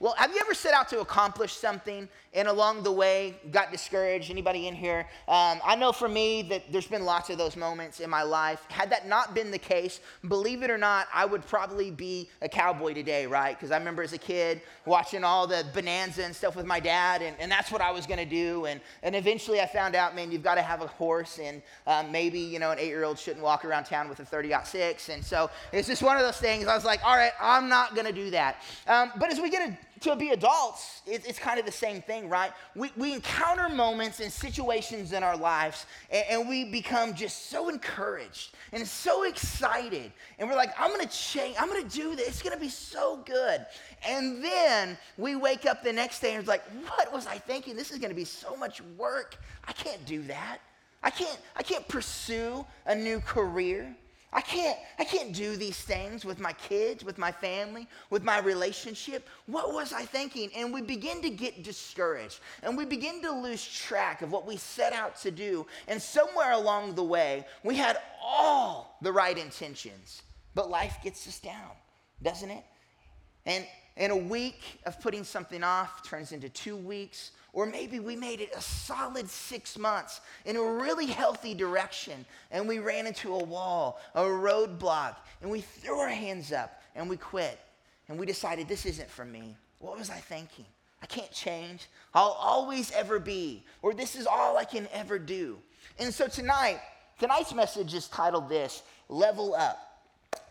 Well, have you ever set out to accomplish something and along the way got discouraged? Anybody in here? Um, I know for me that there's been lots of those moments in my life. Had that not been the case, believe it or not, I would probably be a cowboy today, right? Because I remember as a kid watching all the bonanza and stuff with my dad, and, and that's what I was going to do. And, and eventually I found out, man, you've got to have a horse, and um, maybe, you know, an eight year old shouldn't walk around town with a 30 6. And so it's just one of those things. I was like, all right, I'm not going to do that. Um, but as we get to be adults, it, it's kind of the same thing, right? We, we encounter moments and situations in our lives, and, and we become just so encouraged and so excited. And we're like, I'm gonna change, I'm gonna do this, it's gonna be so good. And then we wake up the next day and it's like, what was I thinking? This is gonna be so much work. I can't do that. I can't, I can't pursue a new career. I can't, I can't do these things with my kids, with my family, with my relationship. What was I thinking? And we begin to get discouraged and we begin to lose track of what we set out to do. And somewhere along the way, we had all the right intentions, but life gets us down, doesn't it? And, and a week of putting something off turns into two weeks, or maybe we made it a solid six months in a really healthy direction and we ran into a wall, a roadblock, and we threw our hands up and we quit. And we decided this isn't for me. What was I thinking? I can't change. I'll always ever be, or this is all I can ever do. And so tonight, tonight's message is titled this Level Up.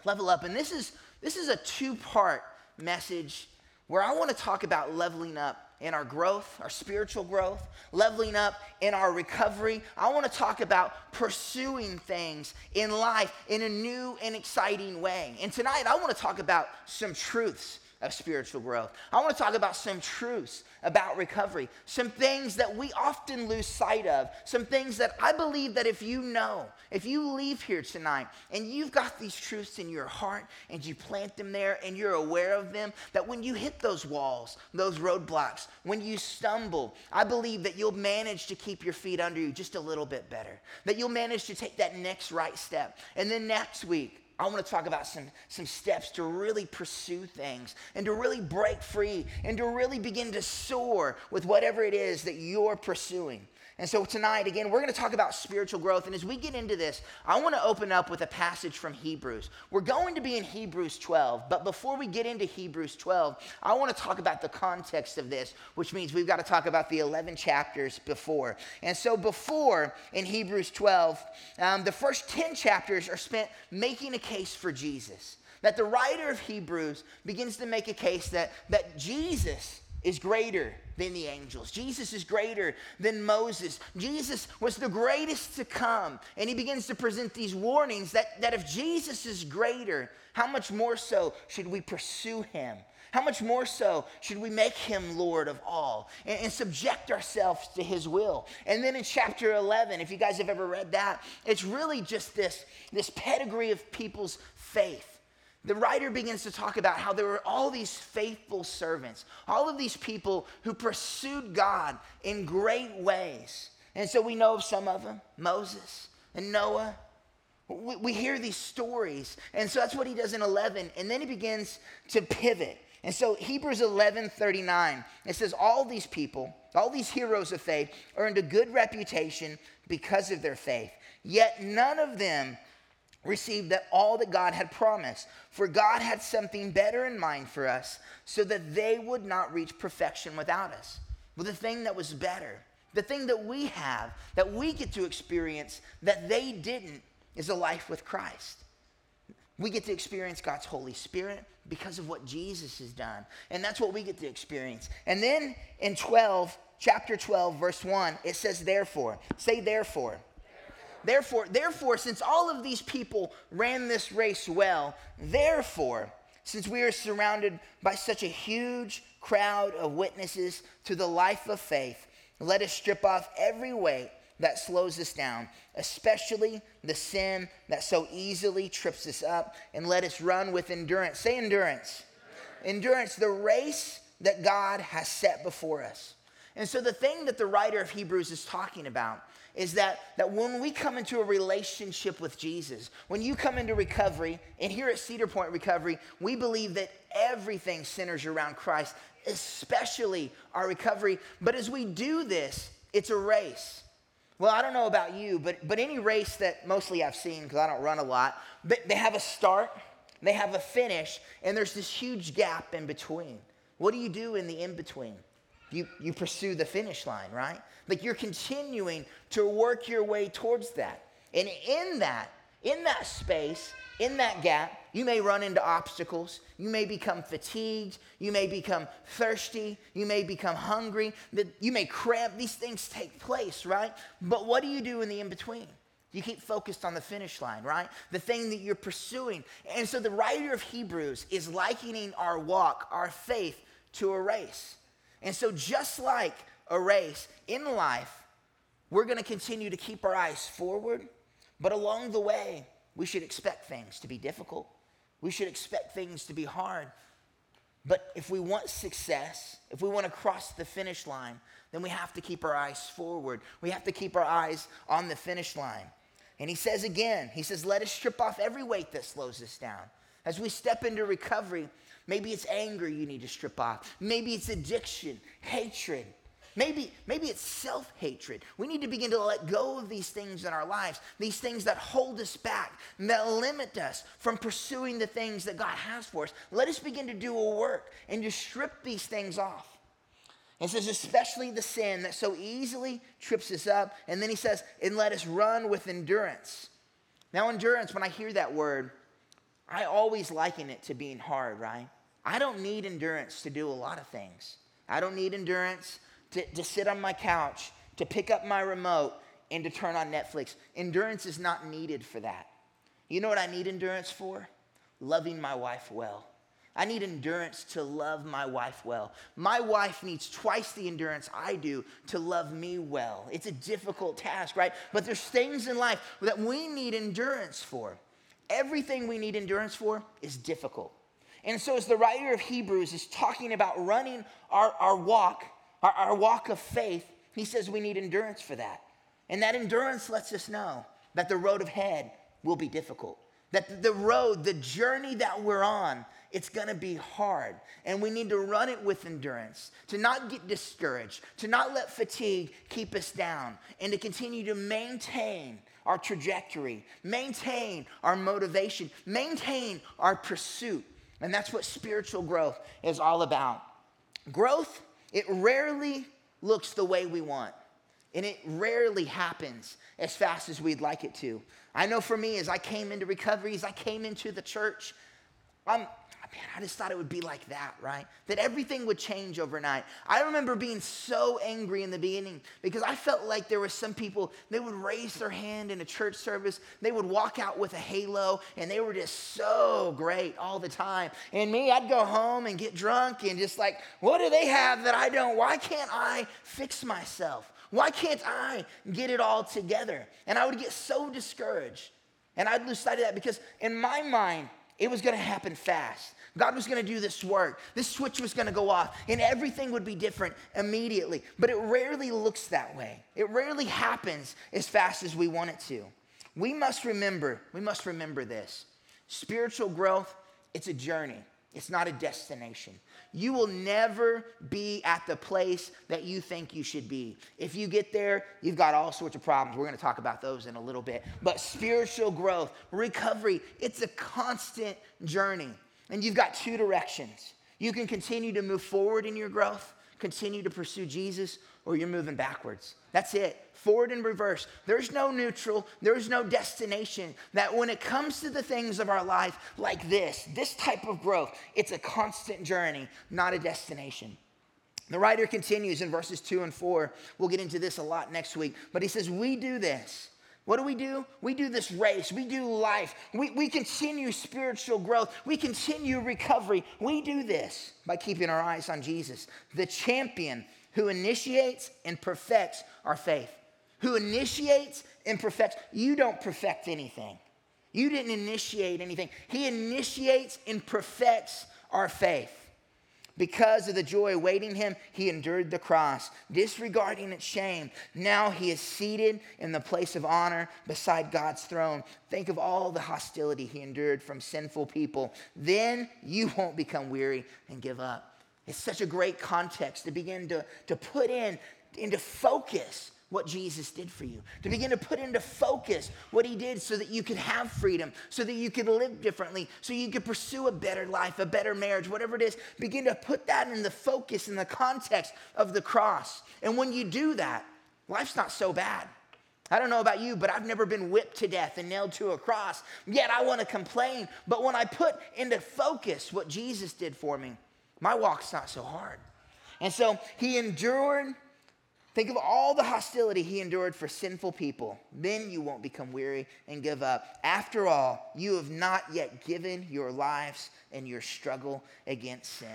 Level Up. And this is, this is a two part message where I want to talk about leveling up in our growth, our spiritual growth, leveling up in our recovery. I want to talk about pursuing things in life in a new and exciting way. And tonight, I want to talk about some truths of spiritual growth. I want to talk about some truths about recovery, some things that we often lose sight of, some things that I believe that if you know, if you leave here tonight and you've got these truths in your heart and you plant them there and you're aware of them, that when you hit those walls, those roadblocks, when you stumble, I believe that you'll manage to keep your feet under you just a little bit better, that you'll manage to take that next right step. And then next week, I want to talk about some, some steps to really pursue things and to really break free and to really begin to soar with whatever it is that you're pursuing. And so tonight, again, we're going to talk about spiritual growth. And as we get into this, I want to open up with a passage from Hebrews. We're going to be in Hebrews 12. But before we get into Hebrews 12, I want to talk about the context of this, which means we've got to talk about the 11 chapters before. And so before in Hebrews 12, um, the first 10 chapters are spent making a case for Jesus. That the writer of Hebrews begins to make a case that, that Jesus is greater than the angels. Jesus is greater than Moses. Jesus was the greatest to come. And he begins to present these warnings that, that if Jesus is greater, how much more so should we pursue him? How much more so should we make him Lord of all and, and, subject ourselves to his will? And then in chapter 11, if you guys have ever read that, it's really just this, this pedigree of people's faith the writer begins to talk about how there were all these faithful servants, all of these people who pursued God in great ways. And so we know of some of them Moses and Noah. We, we hear these stories. And so that's what he does in 11. And then he begins to pivot. And so Hebrews 11 39, it says, All these people, all these heroes of faith, earned a good reputation because of their faith. Yet none of them received that all that God had promised. For God had something better in mind for us, so that they would not reach perfection without us. But the thing that was better, the thing that we have, that we get to experience, that they didn't, is a life with Christ. We get to experience God's Holy Spirit because of what Jesus has done. And that's what we get to experience. And then in 12, chapter 12, verse 1, it says, therefore. Say, therefore. Therefore, therefore, since all of these people ran this race well, therefore, since we are surrounded by such a huge crowd of witnesses to the life of faith, let us strip off every weight that slows us down, especially the sin that so easily trips us up, and let us run with endurance. Say endurance. Endurance, the race that God has set before us. And so, the thing that the writer of Hebrews is talking about is that, that when we come into a relationship with Jesus, when you come into recovery, and here at Cedar Point Recovery, we believe that everything centers around Christ. especially our recovery. But as we do this, it's a race. Well, I don't know about you, but, but any race that mostly I've seen, because I don't run a lot, but they have a start, they have a finish, and there's this huge gap in between. What do you do in the in between? You, you pursue the finish line, right? Like you're continuing to work your way towards that. And in that, in that space, in that gap, you may run into obstacles. You may become fatigued. You may become thirsty. You may become hungry. You may cramp. These things take place, right? But what do you do in the in between? You keep focused on the finish line, right? The thing that you're pursuing. And so the writer of Hebrews is likening our walk, our faith, to a race. And so, just like a race in life, we're going to continue to keep our eyes forward, but along the way, we should expect things to be difficult. We should expect things to be hard. But if we want success, if we want to cross the finish line, then we have to keep our eyes forward. We have to keep our eyes on the finish line. And he says again, he says, let us strip off every weight that slows us down. As we step into recovery, maybe it's anger you need to strip off. Maybe it's addiction, hatred, Maybe, maybe it's self hatred. We need to begin to let go of these things in our lives, these things that hold us back, that limit us from pursuing the things that God has for us. Let us begin to do a work and to strip these things off. It says, especially the sin that so easily trips us up. And then he says, and let us run with endurance. Now, endurance, when I hear that word, I always liken it to being hard, right? I don't need endurance to do a lot of things. I don't need endurance to, to sit on my couch, to pick up my remote, and to turn on Netflix. Endurance is not needed for that. You know what I need endurance for? Loving my wife well. I need endurance to love my wife well. My wife needs twice the endurance I do to love me well. It's a difficult task, right? But there's things in life that we need endurance for. Everything we need endurance for is difficult. And so, as the writer of Hebrews is talking about running our, our walk our, our walk of faith, he says we need endurance for that. And that endurance lets us know that the road ahead will be difficult. That the road, the journey that we're on, it's gonna be hard. And we need to run it with endurance, to not get discouraged, to not let fatigue keep us down, and to continue to maintain our trajectory, maintain our motivation, maintain our pursuit. And that's what spiritual growth is all about. Growth it rarely looks the way we want, and it rarely happens as fast as we'd like it to. I know for me, as I came into recovery, as I came into the church, I'm, man, I just thought it would be like that, right? That everything would change overnight. I remember being so angry in the beginning because I felt like there were some people, they would raise their hand in a church service, they would walk out with a halo, and they were just so great all the time. And me, I'd go home and get drunk and just like, what do they have that I don't? Why can't I fix myself? Why can't I get it all together? And I would get so discouraged. And I'd lose sight of that because in my mind, it was gonna happen fast. God was going to do this work. This switch was going to go off, and everything would be different immediately. But it rarely looks that way. It rarely happens as fast as we want it to. We must remember, we must remember this. Spiritual growth, it's a journey. It's not a destination. You will never be at the place that you think you should be. If you get there, you've got all sorts of problems. We're going to talk about those in a little bit. But spiritual growth, recovery, it's a constant journey. And you've got two directions. You can continue to move forward in your growth, continue to pursue Jesus, or you're moving backwards. That's it. Forward and reverse. There's no neutral, there's no destination. That when it comes to the things of our life like this, this type of growth, it's a constant journey, not a destination. The writer continues in verses two and four. We'll get into this a lot next week, but he says, We do this what do we do? We do this race. We do life. We, we continue spiritual growth. We continue recovery. We do this by keeping our eyes on Jesus, the champion who initiates and perfects our faith. Who initiates and perfects. You don't perfect anything. You didn't initiate anything. He initiates and perfects our faith. Because of the joy awaiting him, he endured the cross, disregarding its shame. Now he is seated in the place of honor beside God's throne. Think of all the hostility he endured from sinful people. Then you won't become weary and give up. It's such a great context to begin to, to put in into focus what Jesus did for you, to begin to put into focus what he did so that you could have freedom, so that you could live differently, so you could pursue a better life, a better marriage, whatever it is. Begin to put that in the focus, in the context of the cross. And when you do that, life's not so bad. I don't know about you, but I've never been whipped to death and nailed to a cross. Yet I want to complain. But when I put into focus what Jesus did for me, my walk's not so hard. And so he endured Think of all the hostility he endured for sinful people. Then you won't become weary and give up. After all, you have not yet given your lives and your struggle against sin.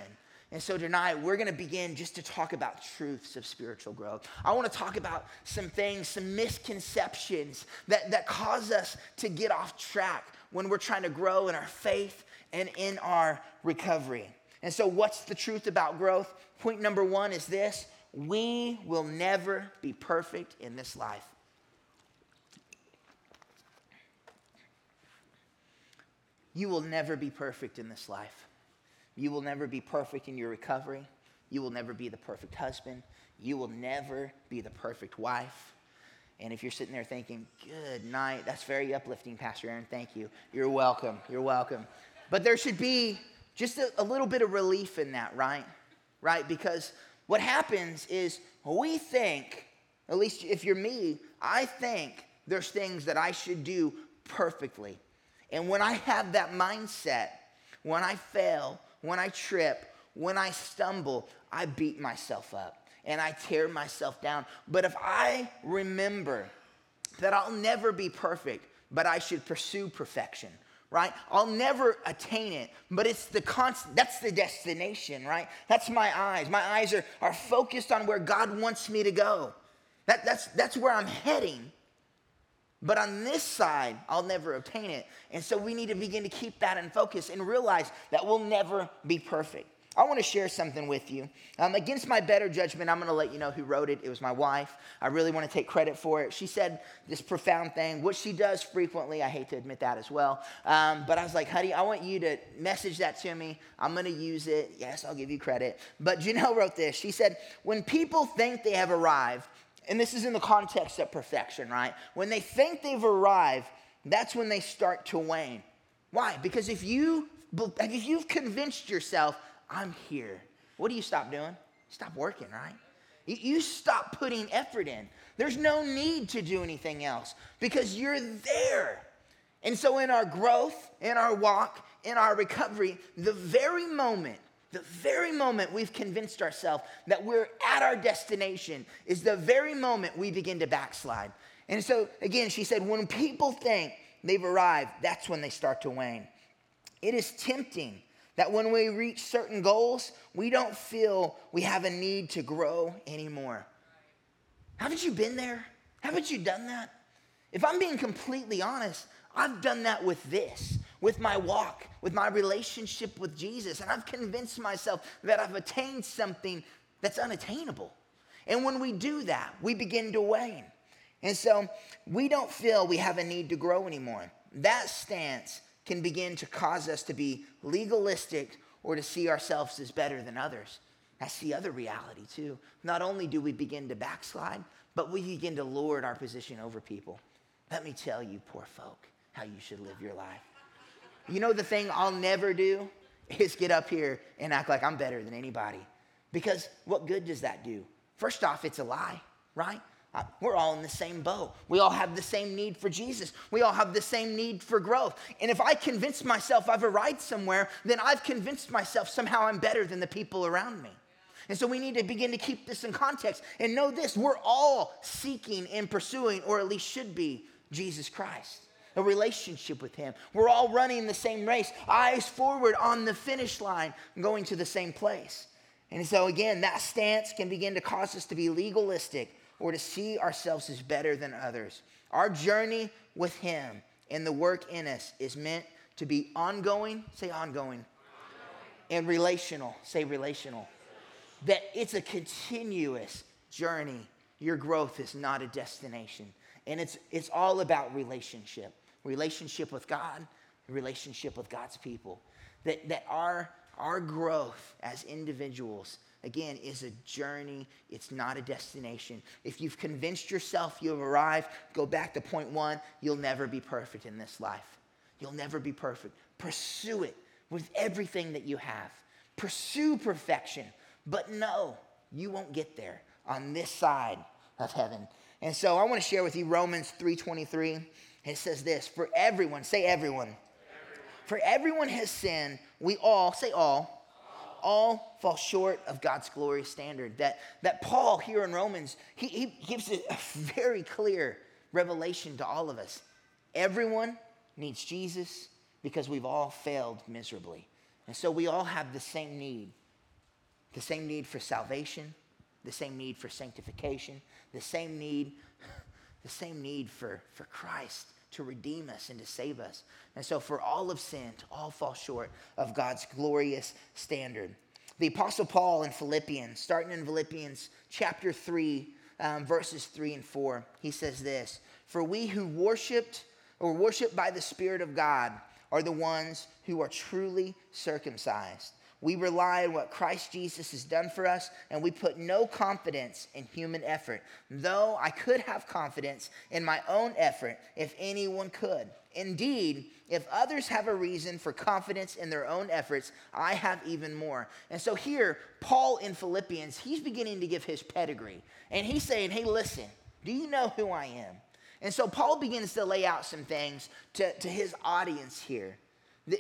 And so tonight, we're going to begin just to talk about truths of spiritual growth. I want to talk about some things, some misconceptions that, that cause us to get off track when we're trying to grow in our faith and in our recovery. And so, what's the truth about growth? Point number one is this we will never be perfect in this life. You will never be perfect in this life. You will never be perfect in your recovery. You will never be the perfect husband. You will never be the perfect wife. And if you're sitting there thinking, good night, that's very uplifting, Pastor Aaron, thank you. You're welcome. You're welcome. But there should be just a, a little bit of relief in that, right? Right? Because what happens is we think, at least if you're me, I think there's things that I should do perfectly. And when I have that mindset, when I fail, when I trip, when I stumble, I beat myself up and I tear myself down. But if I remember that I'll never be perfect, but I should pursue perfection, right? I'll never attain it, but it's the constant, that's the destination, right? That's my eyes. My eyes are, are focused on where God wants me to go. That, that's, that's where I'm heading. But on this side, I'll never obtain it. And so we need to begin to keep that in focus and realize that we'll never be perfect. I want to share something with you. Um, against my better judgment, I'm going to let you know who wrote it. It was my wife. I really want to take credit for it. She said this profound thing, which she does frequently. I hate to admit that as well. Um, but I was like, honey, I want you to message that to me. I'm going to use it. Yes, I'll give you credit. But Janelle wrote this. She said, when people think they have arrived, and this is in the context of perfection, right? When they think they've arrived, that's when they start to wane. Why? Because if you if you've convinced yourself I'm here. What do you stop doing? Stop working, right? You stop putting effort in. There's no need to do anything else because you're there. And so, in our growth, in our walk, in our recovery, the very moment, the very moment we've convinced ourselves that we're at our destination is the very moment we begin to backslide. And so, again, she said, when people think they've arrived, that's when they start to wane. It is tempting that when we reach certain goals, we don't feel we have a need to grow anymore. Haven't you been there? Haven't you done that? If I'm being completely honest, I've done that with this, with my walk, with my relationship with Jesus, and I've convinced myself that I've attained something that's unattainable. And when we do that, we begin to wane. And so we don't feel we have a need to grow anymore. That stance can begin to cause us to be legalistic or to see ourselves as better than others. That's the other reality, too. Not only do we begin to backslide, but we begin to lord our position over people. Let me tell you, poor folk, how you should live your life. You know, the thing I'll never do is get up here and act like I'm better than anybody. Because what good does that do? First off, it's a lie, right? Uh, we're all in the same boat. We all have the same need for Jesus. We all have the same need for growth. And if I convince myself I've arrived somewhere, then I've convinced myself somehow I'm better than the people around me. And so we need to begin to keep this in context and know this we're all seeking and pursuing, or at least should be, Jesus Christ, a relationship with Him. We're all running the same race, eyes forward on the finish line, going to the same place. And so, again, that stance can begin to cause us to be legalistic or to see ourselves as better than others. Our journey with Him and the work in us is meant to be ongoing, say ongoing, ongoing. and relational, say relational. That it's a continuous journey. Your growth is not a destination. And it's, it's all about relationship relationship with God, relationship with God's people. That, that our our growth as individuals, again, is a journey. It's not a destination. If you've convinced yourself you've arrived, go back to point one. You'll never be perfect in this life. You'll never be perfect. Pursue it with everything that you have. Pursue perfection. But no, you won't get there on this side of heaven. And so I want to share with you Romans 3:23. It says this, for everyone, say everyone. For everyone has sinned. We all, say all, all fall short of God's glorious standard. That, that Paul here in Romans, he, he gives a very clear revelation to all of us. Everyone needs Jesus because we've all failed miserably. And so we all have the same need the same need for salvation, the same need for sanctification, the same need, the same need for, for Christ to redeem us and to save us. And so, for all of sin all fall short of God's glorious standard. The Apostle Paul in Philippians, starting in Philippians chapter 3, um, verses 3 and 4, he says this For we who worshiped or worship by the Spirit of God are the ones who are truly circumcised we rely on what Christ Jesus has done for us, and we put no confidence in human effort, though I could have confidence in my own effort if anyone could. Indeed, if others have a reason for confidence in their own efforts, I have even more. And so here, Paul in Philippians, he's beginning to give his pedigree. And he's saying, hey, listen, do you know who I am? And so Paul begins to lay out some things to, to his audience here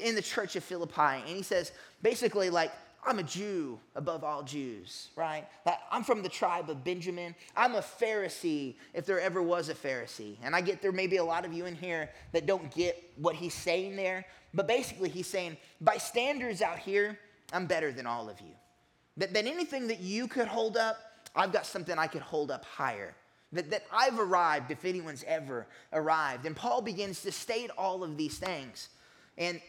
in the church of Philippi. And he says, basically, like, I'm a Jew above all Jews, right? Like, I'm from the tribe of Benjamin. I'm a Pharisee if there ever was a Pharisee. And I get there may be a lot of you in here that don't get what he's saying there. But basically, he's saying, by standards out here, I'm better than all of you. That, that anything that you could hold up, I've got something I could hold up higher. That, that I've arrived if anyone's ever arrived. And Paul begins to state all of these things. And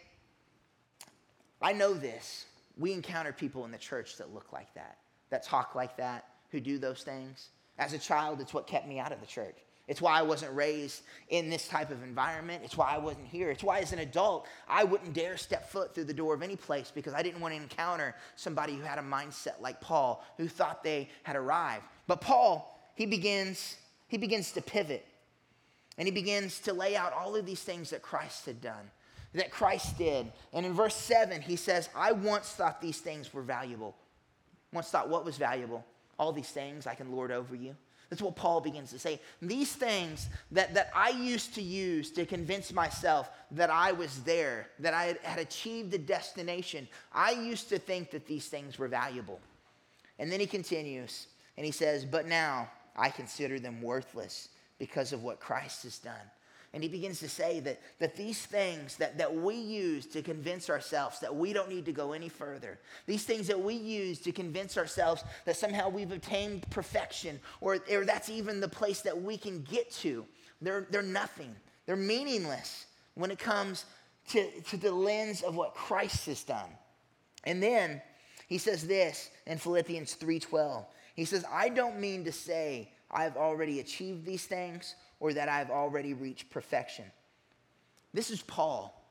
I know this. We encounter people in the church that look like that, that talk like that, who do those things. As a child, it's what kept me out of the church. It's why I wasn't raised in this type of environment. It's why I wasn't here. It's why, as an adult, I wouldn't dare step foot through the door of any place because I didn't want to encounter somebody who had a mindset like Paul, who thought they had arrived. But Paul, he begins, he begins to pivot and he begins to lay out all of these things that Christ had done that Christ did. And in verse 7, he says, I once thought these things were valuable. Once thought what was valuable? All these things I can lord over you. That's what Paul begins to say. These things that, that I used to use to convince myself that I was there, that I had, had achieved the destination, I used to think that these things were valuable. And then he continues and he says, But now I consider them worthless because of what Christ has done. And he begins to say that, that these things that, that we use to convince ourselves that we don't need to go any further, these things that we use to convince ourselves that somehow we've obtained perfection, or, or that's even the place that we can get to, they're, they're nothing. They're meaningless when it comes to, to the lens of what Christ has done. And then he says this in Philippians 3:12. He says, I don't mean to say I've already achieved these things or that I've already reached perfection. This is Paul.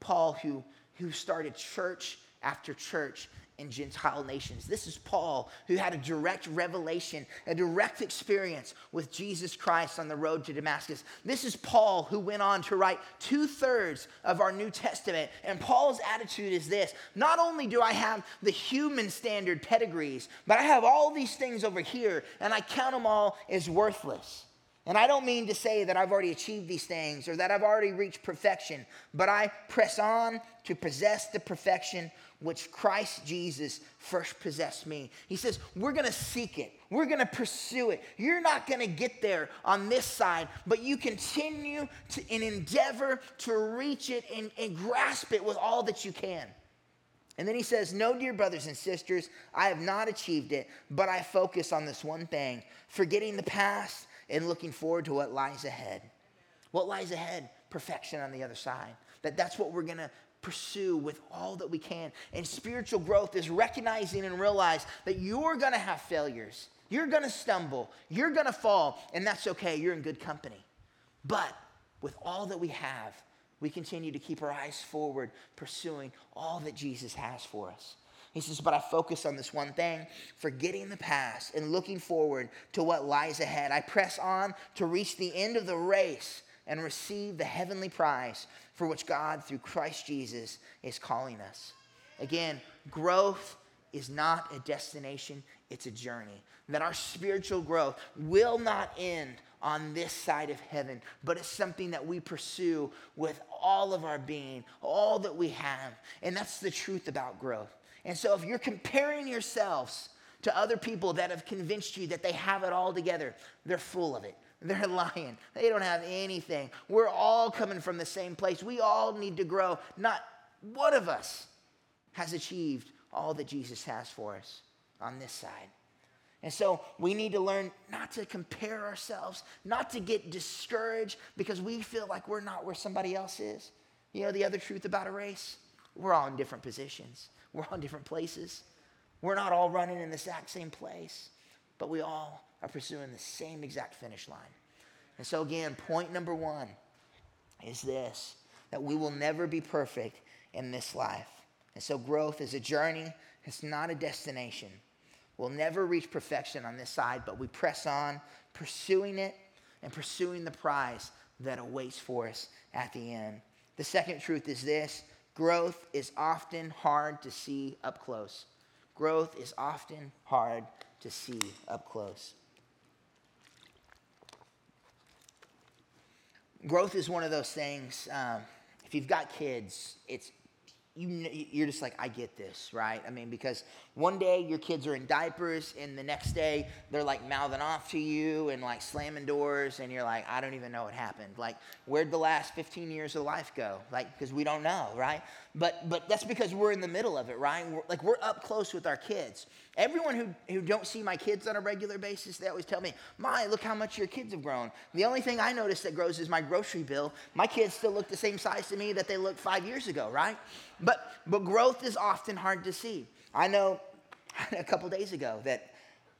Paul, who, who started church after church in Gentile nations. This is Paul, who had a direct revelation, a direct experience with Jesus Christ on the road to Damascus. This is Paul, who went on to write two thirds of our New Testament. And Paul's attitude is this not only do I have the human standard pedigrees, but I have all these things over here, and I count them all as worthless. And I don't mean to say that I've already achieved these things or that I've already reached perfection, but I press on to possess the perfection which Christ Jesus first possessed me. He says, We're gonna seek it, we're gonna pursue it. You're not gonna get there on this side, but you continue to and endeavor to reach it and, and grasp it with all that you can. And then he says, No, dear brothers and sisters, I have not achieved it, but I focus on this one thing, forgetting the past and looking forward to what lies ahead. What lies ahead? Perfection on the other side. That that's what we're going to pursue with all that we can. And spiritual growth is recognizing and realize that you're going to have failures. You're going to stumble. You're going to fall, and that's okay. You're in good company. But with all that we have, we continue to keep our eyes forward, pursuing all that Jesus has for us. He says, But I focus on this one thing, forgetting the past and looking forward to what lies ahead. I press on to reach the end of the race and receive the heavenly prize for which God, through Christ Jesus, is calling us. Again, growth is not a destination, it's a journey. That our spiritual growth will not end on this side of heaven, but it's something that we pursue with all of our being, all that we have. And that's the truth about growth. And so if you're comparing yourselves to other people that have convinced you that they have it all together, they're full of it. They're lying. They don't have anything. We're all coming from the same place. We all need to grow. Not one of us has achieved all that Jesus has for us on this side. And so we need to learn not to compare ourselves, not to get discouraged because we feel like we're not where somebody else is. You know, the other truth about a race? We're all in different positions, we're all different places. We're not all running in the exact same place, but we all are pursuing the same exact finish line. And so, again, point number one is this that we will never be perfect in this life. And so, growth is a journey, it's not a destination. We'll never reach perfection on this side, but we press on, pursuing it and pursuing the prize that awaits for us at the end. The second truth is this growth is often hard to see up close. Growth is often hard to see up close. growth is one of those things. Um, if you've got kids, it's you, you're just like, I get this, right? I mean, because one day your kids are in diapers, and the next day they're like mouthing off to you and like slamming doors, and you're like, I don't even know what happened. Like, where'd the last 15 years of life go? Like, because we don't know, right? But but that's because we're in the middle of it, right? We're, like, we're up close with our kids. Everyone who, who don't see my kids on a regular basis, they always tell me, My, look how much your kids have grown. The only thing I notice that grows is my grocery bill. My kids still look the same size to me that they looked five years ago, right? But, but growth is often hard to see. I know a couple days ago that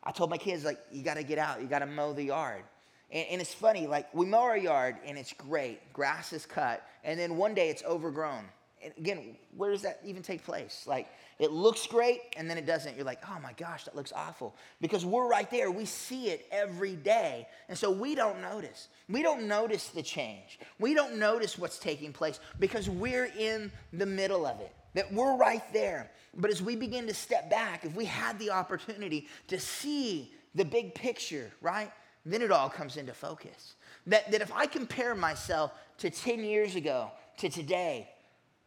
I told my kids, like, you got to get out, you got to mow the yard. And, and, it's funny, like, we mow our yard and it's great, grass is cut, and then one day it's overgrown. And again, where does that even take place? Like, it looks great and then it doesn't. You're like, oh my gosh, that looks awful. Because we're right there. We see it every day. And so we don't notice. We don't notice the change. We don't notice what's taking place because we're in the middle of it. That we're right there. But as we begin to step back, if we had the opportunity to see the big picture, right? Then it all comes into focus. That, that if I compare myself to 10 years ago to today,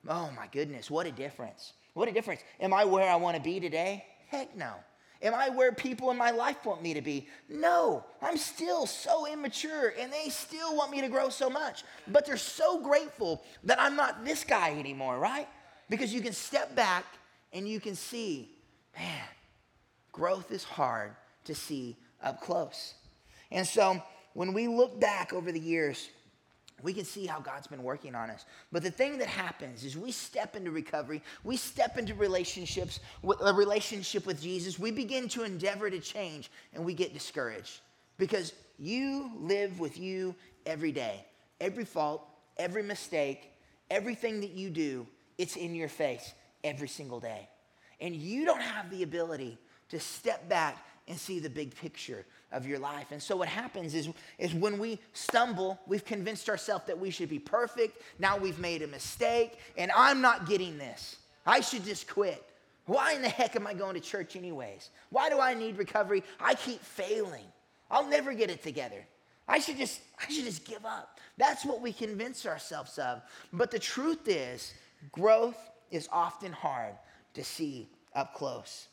oh my goodness, what a difference. What a difference. Am I where I want to be today? Heck no. Am I where people in my life want me to be? No. I'm still so immature and they still want me to grow so much. But they're so grateful that I'm not this guy anymore, right? Because you can step back and you can see, man, growth is hard to see up close. And so when we look back over the years, we can see how God's been working on us. But the thing that happens is we step into recovery, we step into relationships, a relationship with Jesus, we begin to endeavor to change, and we get discouraged because you live with you every day. Every fault, every mistake, everything that you do, it's in your face every single day. And you don't have the ability to step back and see the big picture of your life. And so what happens is, is when we stumble, we've convinced ourselves that we should be perfect. Now we've made a mistake, and I'm not getting this. I should just quit. Why in the heck am I going to church anyways? Why do I need recovery? I keep failing. I'll never get it together. I should just I should just give up. That's what we convince ourselves of. But the truth is, growth is often hard to see up close.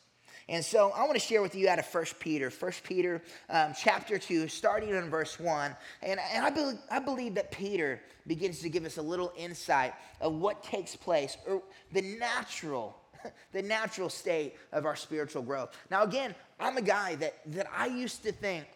And so I want to share with you out of 1 Peter, 1 Peter um, chapter 2, starting in verse 1. And, and I, be, I believe that Peter begins to give us a little insight of what takes place, or the natural, the natural state of our spiritual growth. Now, again, I'm a guy that, that I used to think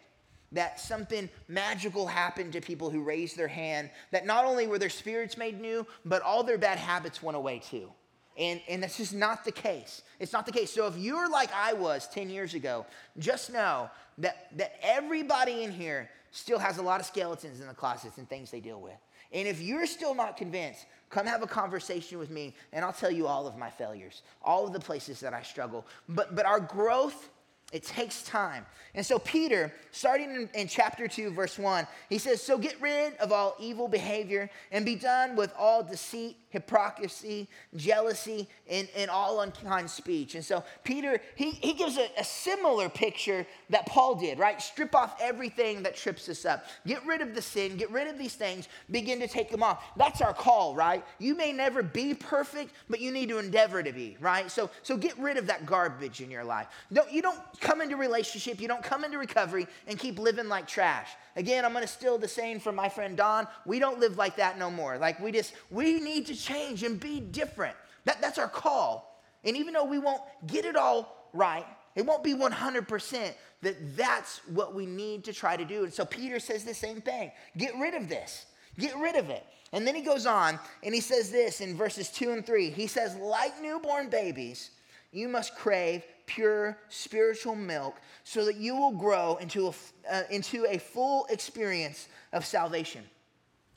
that something magical happened to people who raised their hand, that not only were their spirits made new, but all their bad habits went away too. And, and that's just not the case. It's not the case. So if you're like I was 10 years ago, just know that, that everybody in here still has a lot of skeletons in the closets and things they deal with. And if you're still not convinced, come have a conversation with me and I'll tell you all of my failures, all of the places that I struggle. But, but our growth it takes time. And so, Peter, starting in, in, chapter 2, verse 1, he says, So get rid of all evil behavior and be done with all deceit, hypocrisy, jealousy, and, and all unkind speech. And so, Peter, he, he gives a, a similar picture that Paul did, right? Strip off everything that trips us up. Get rid of the sin, get rid of these things, begin to take them off. That's our call, right? You may never be perfect, but you need to endeavor to be, right? So, so get rid of that garbage in your life. Don't, you don't come into relationship, you don't come into recovery and keep living like trash. Again, I'm to steal the saying from my friend Don. We don't live like that no more. Like we just, we need to change and be different. That, that's our call. And even though we won't get it all right, it won't be 100%, that that's what we need to try to do. And so Peter says the same thing. Get rid of this. Get rid of it. And then he goes on and he says this in verses 2 and 3. He says, like newborn babies, you must crave pure spiritual milk so that you will grow into a, uh, into a full experience of salvation.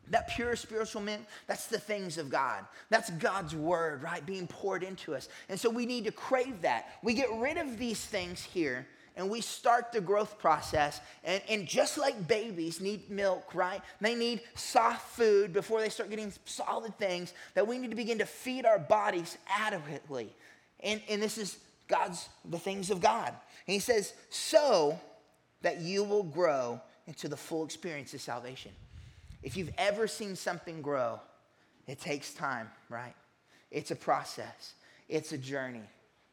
That pure spiritual milk, that's the things of God. That's God's word, right? Being poured into us. And so we need to crave that. We get rid of these things here and we start the growth process. And, and just like babies need milk, right? They need soft food before they start getting solid things, that we need to begin to feed our bodies adequately. And, and this is God's, the things of God. And he says, so that you will grow into the full experience of salvation. If you've ever seen something grow, it takes time, right? It's a process, it's a journey.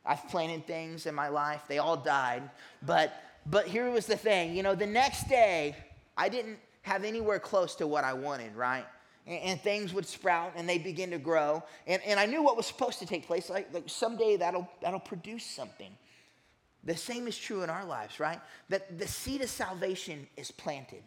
I've planted things in my life, they all died, but but here was the thing, you know, the next day I didn't have anywhere close to what I wanted, right? and, and, things would sprout and they begin to grow. And, and I knew what was supposed to take place. Like, like someday that'll, that'll produce something. The same is true in our lives, right? That the seed of salvation is planted,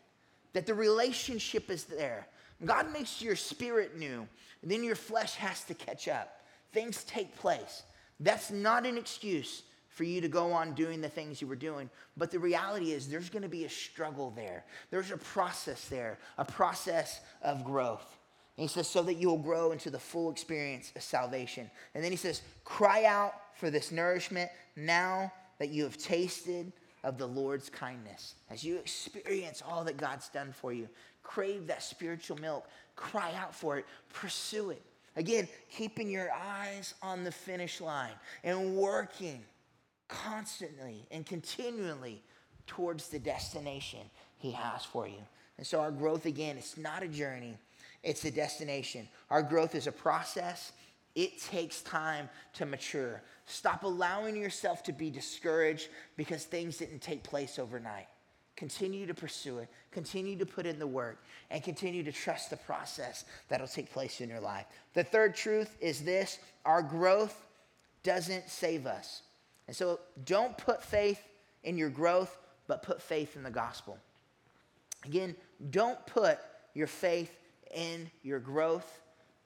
that the relationship is there. God makes your spirit new, and then your flesh has to catch up. Things take place. That's not an excuse for you to go on doing the things you were doing. But the reality is, there's going to be a struggle there. There's a process there, a process of growth. And he says, so that you'll grow into the full experience of salvation. And then he says, cry out for this nourishment now that you have tasted of the Lord's kindness. As you experience all that God's done for you, crave that spiritual milk, cry out for it, pursue it. Again, keeping your eyes on the finish line and working constantly and continually towards the destination He has for you. And so, our growth, again, it's not a journey, it's a destination. Our growth is a process. It takes time to mature. Stop allowing yourself to be discouraged because things didn't take place overnight. Continue to pursue it, continue to put in the work, and continue to trust the process that'll take place in your life. The third truth is this our growth doesn't save us. And so don't put faith in your growth, but put faith in the gospel. Again, don't put your faith in your growth,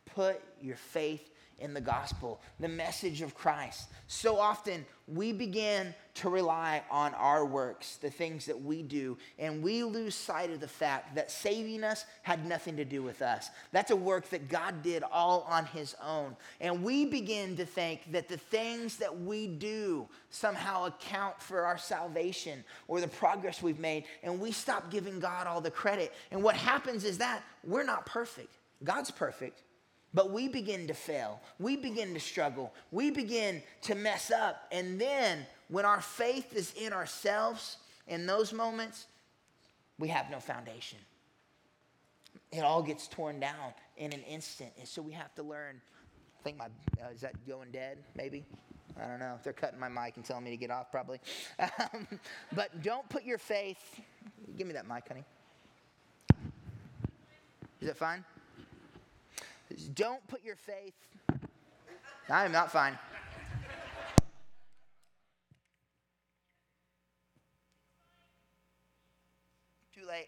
put your faith in the gospel, the message of Christ. So often we begin to rely on our works, the things that we do, and we lose sight of the fact that saving us had nothing to do with us. That's a work that God did all on his own. And we begin to think that the things that we do somehow account for our salvation or the progress we've made, and we stop giving God all the credit. And what happens is that we're not perfect. God's perfect. But we begin to fail. We begin to struggle. We begin to mess up. And then when our faith is in ourselves, in those moments, we have no foundation. It all gets torn down in an instant. And so we have to learn. I think my, uh, is that going dead, maybe? I don't know. They're cutting my mic and telling me to get off, probably. Um, but don't put your faith. Give me that mic, honey. Is it fine? Don't put your faith. I am not fine. Too late.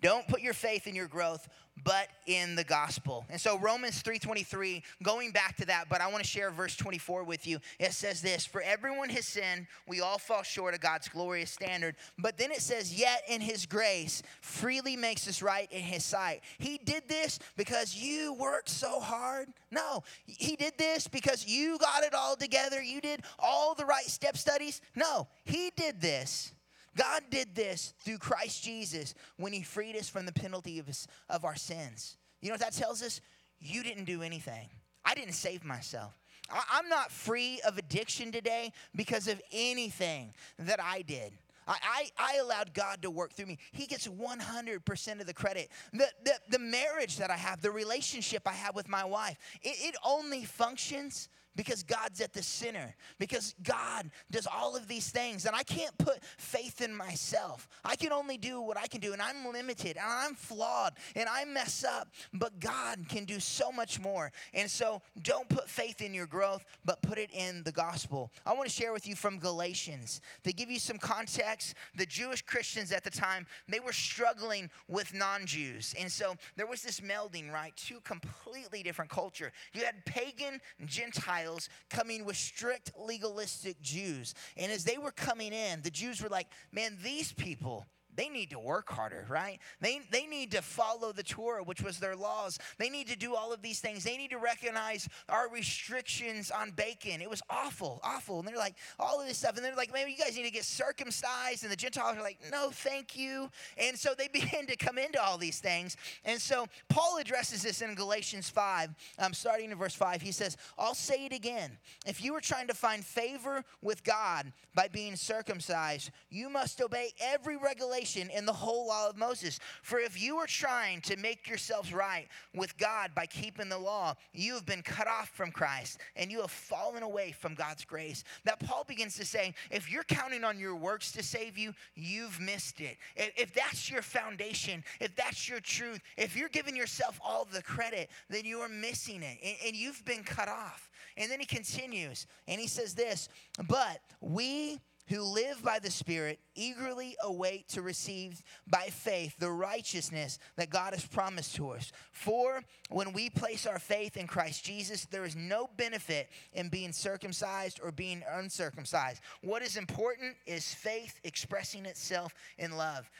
Don't put your faith in your growth, but in the gospel. And so Romans 3:23, going back to that, but I want to share verse 24 with you. It says this, "For everyone has sinned, we all fall short of God's glorious standard." But then it says, "Yet in his grace freely makes us right in his sight." He did this because you worked so hard? No. He did this because you got it all together. You did all the right step studies? No. He did this God did this through Christ Jesus when he freed us from the penalty of, his, of our sins. You know what that tells us? You didn't do anything. I didn't save myself. I'm not free of addiction today because of anything that I did. I, I, I, allowed God to work through me. He gets 100% of the credit. The, the, the marriage that I have, the relationship I have with my wife, it, it only functions because God's at the center, because God does all of these things. And I can't put faith in myself. I can only do what I can do, and I'm limited, and I'm flawed, and I mess up. But God can do so much more. And so don't put faith in your growth, but put it in the gospel. I want to share with you from Galatians to give you some context. The Jewish Christians at the time, they were struggling with non Jews. And so there was this melding, right? Two completely different culture. You had pagan Gentiles Gentiles coming with strict legalistic Jews. And as they were coming in, the Jews were like, man, these people, they need to work harder, right? They, they need to follow the Torah, which was their laws. They need to do all of these things. They need to recognize our restrictions on bacon. It was awful, awful. And they're like, all of this stuff. And they're like, maybe you guys need to get circumcised. And the Gentiles are like, no, thank you. And so they begin to come into all these things. And so Paul addresses this in Galatians 5, um, starting in verse 5. He says, I'll say it again. If you are trying to find favor with God by being circumcised, you must obey every regulation in the whole law of Moses. For if you are trying to make yourselves right with God by keeping the law, you have been cut off from Christ and you have fallen away from God's grace. That Paul begins to say, if you're counting on your works to save you, you've missed it. If that's your foundation, if that's your truth, if you're giving yourself all the credit, then you are missing it and you've been cut off. And then he continues and he says this, but we who live by the Spirit eagerly await to receive by faith the righteousness that God has promised to us. For when we place our faith in Christ Jesus, there is no benefit in being circumcised or being uncircumcised. What is important is faith expressing itself in love.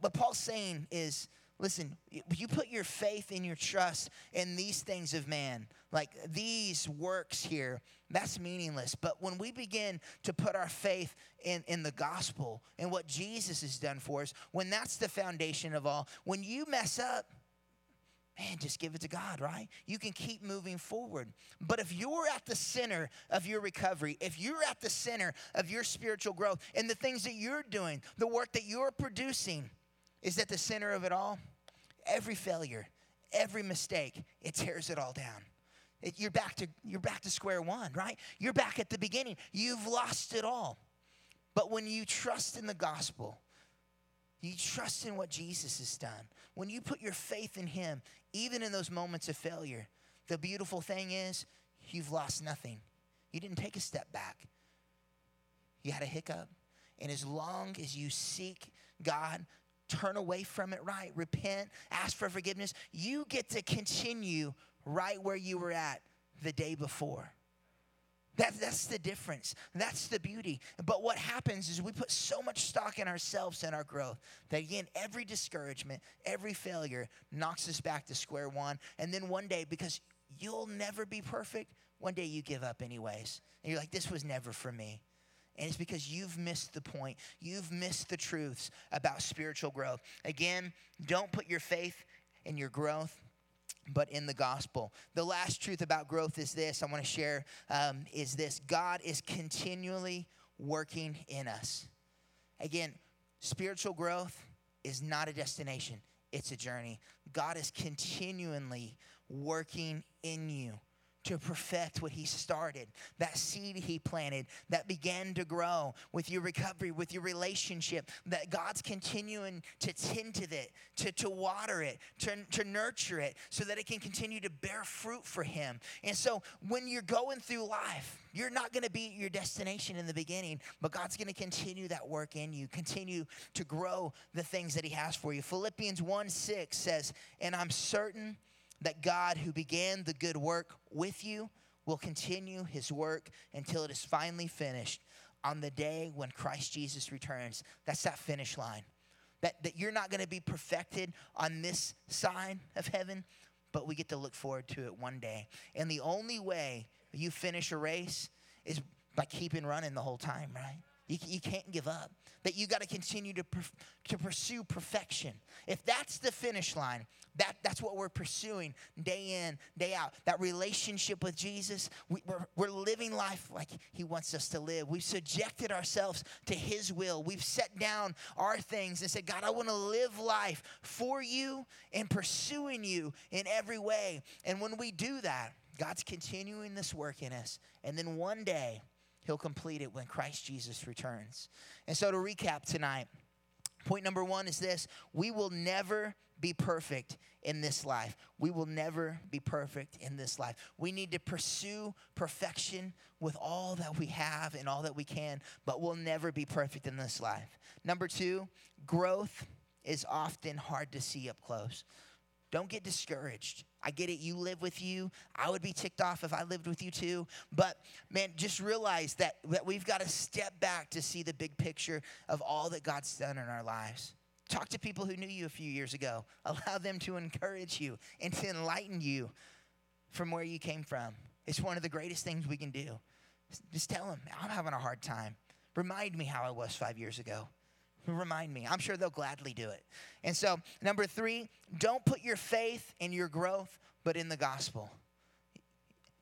What, Paul's saying is, listen, you put your faith and your trust in these things of man, like these works here, that's meaningless. But when we begin to put our faith in, in the gospel and what Jesus has done for us, when that's the foundation of all, when you mess up, man, just give it to God, right? You can keep moving forward. But if you're at the center of your recovery, if you're at the center of your spiritual growth and the things that you're doing, the work that you're producing is at the center of it all, every failure, every mistake, it tears it all down. It, you're back to you're back to square one, right? You're back at the beginning. You've lost it all. But when you trust in the gospel, you trust in what Jesus has done. When you put your faith in him, even in those moments of failure, the beautiful thing is you've lost nothing. You didn't take a step back. You had a hiccup. And as long as you seek God, turn away from it right, repent, ask for forgiveness, you get to continue right where you were at the day before. That, that's the difference. That's the beauty. But what happens is we put so much stock in ourselves and our growth that, again, every discouragement, every failure knocks us back to square one. And then one day, because you'll never be perfect, one day you give up anyways. And you're like, this was never for me. And it's because you've missed the point. You've missed the truths about spiritual growth. Again, don't put your faith in your growth, but in the gospel. The last truth about growth is this I want to share um, is this God is continually working in us. Again, spiritual growth is not a destination, it's a journey. God is continually working in you to perfect what He started. That seed He planted that began to grow with your recovery, with your relationship, that God's continuing to tend to it, to, to water it, to, to nurture it, so that it can continue to bear fruit for Him. And so when you're going through life, you're not going to be at your destination in the beginning, but God's going to continue that work in you, continue to grow the things that He has for you. Philippians 1 6 says, And I'm certain that God, who began the good work with you, will continue His work until it is finally finished on the day when Christ Jesus returns. That's that finish line. That, that you're not going to be perfected on this side of heaven, but we get to look forward to it one day. And the only way you finish a race is by keeping running the whole time, right? You, you can't give up. That you got to continue to, to pursue perfection. If that's the finish line, that, that's what we're pursuing day in, day out. That relationship with Jesus, we, we're, we're living life like He wants us to live. We've subjected ourselves to His will. We've set down our things and said, God, I want to live life for you and pursuing you in every way. And when we do that, God's continuing this work in us. And then one day, He'll complete it when Christ Jesus returns. And so, to recap tonight, point number one is this we will never be perfect in this life. We will never be perfect in this life. We need to pursue perfection with all that we have and all that we can, but we'll never be perfect in this life. Number two, growth is often hard to see up close. Don't get discouraged. I get it. You live with you. I would be ticked off if I lived with you too. But man, just realize that, that we've got to step back to see the big picture of all that God's done in our lives. Talk to people who knew you a few years ago. Allow them to encourage you and to enlighten you from where you came from. It's one of the greatest things we can do. Just tell them, I'm having a hard time. Remind me how I was five years ago. Remind me. I'm sure they'll gladly do it. And so, number three, don't put your faith in your growth, but in the gospel.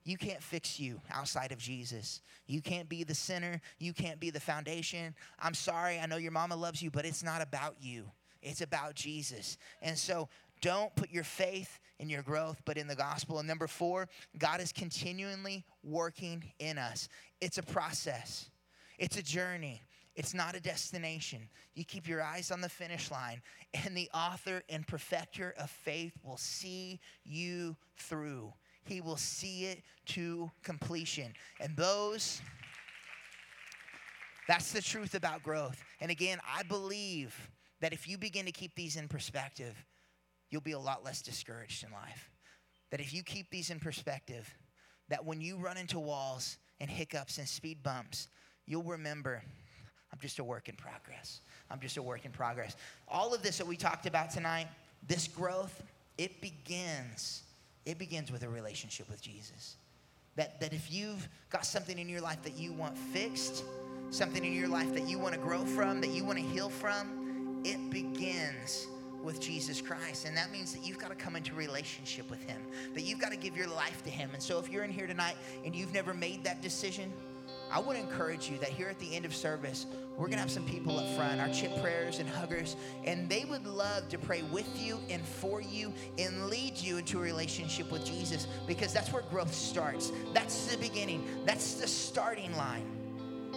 You can't fix you outside of Jesus. You can't be the center. You can't be the foundation. I'm sorry. I know your mama loves you, but it's not about you. It's about Jesus. And so don't put your faith in your growth, but in the gospel. And number four, God is continually working in us. It's a process, it's a journey. It's not a destination. You keep your eyes on the finish line, and the author and perfecter of faith will see you through. He will see it to completion. And those, that's the truth about growth. And again, I believe that if you begin to keep these in perspective, you'll be a lot less discouraged in life. That if you keep these in perspective, that when you run into walls and hiccups and speed bumps, you'll remember I'm just a work in progress. I'm just a work in progress. All of this that we talked about tonight, this growth, it begins. It begins with a relationship with Jesus. That, that if you've got something in your life that you want fixed, something in your life that you want to grow from, that you want to heal from, it begins with Jesus Christ. And that means that you've got to come into relationship with Him, that you've got to give your life to Him. And so if you're in here tonight and you've never made that decision, I to encourage you that here at the end of service, we're going to have some people up front, our chip prayers and huggers, and they would love to pray with you and for you and lead you into a relationship with Jesus because that's where growth starts. That's the beginning, that's the starting line.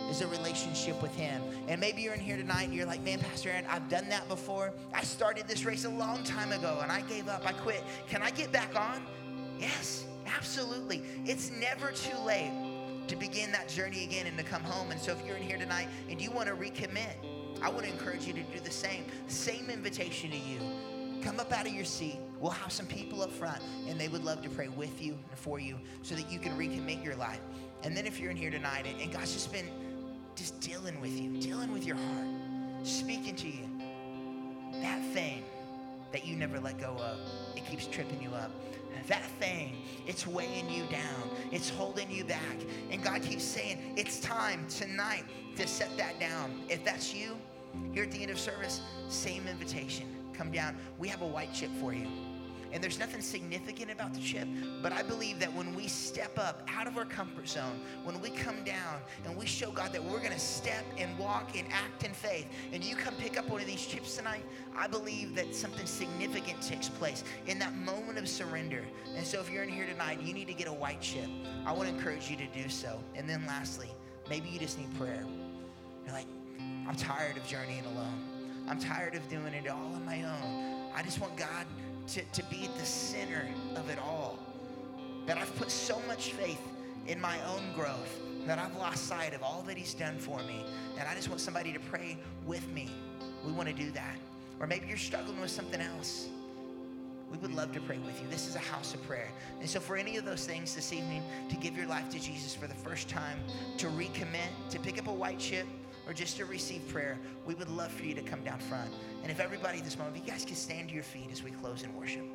Is a relationship with Him. And maybe you're in here tonight and you're like, man, Pastor Aaron, I've done that before. I started this race a long time ago and I gave up, I quit. Can I get back on? Yes, absolutely. It's never too late to begin that journey again and to come home. And so if you're in here tonight and you want to recommit, I want to encourage you to do the same. Same invitation to you. Come up out of your seat. We'll have some people up front, and they would love to pray with you and for you so that you can recommit your life. And then if you're in here tonight and, God's just been just dealing with you, dealing with your heart, speaking to you, that thing that you never let go of, it keeps tripping you up that thing, it's weighing you down, it's holding you back. And God keeps saying, it's time tonight to set that down. If that's you, here at the end of service, same invitation. Come down. We have a white chip for you. And there's nothing significant about the chip, but I believe that when we step up out of our comfort zone, when we come down and we show God that we're going to step and walk and act in faith, and you come pick up one of these chips tonight, I believe that something significant takes place in that moment of surrender. And so if you're in here tonight, you need to get a white chip. I want to encourage you to do so. And then lastly, maybe you just need prayer. You're like, I'm tired of journeying alone. I'm tired of doing it all on my own. I just want God to, to be at the center of it all. That I've put so much faith in my own growth that I've lost sight of all that He's done for me. And I just want somebody to pray with me. We want to do that. Or maybe you're struggling with something else. We would love to pray with you. This is a house of prayer. And so, for any of those things this evening, to give your life to Jesus for the first time, to recommit, to pick up a white chip, or just to receive prayer, we would love for you to come down front. And if everybody at this moment, you guys can stand to your feet as we close in worship.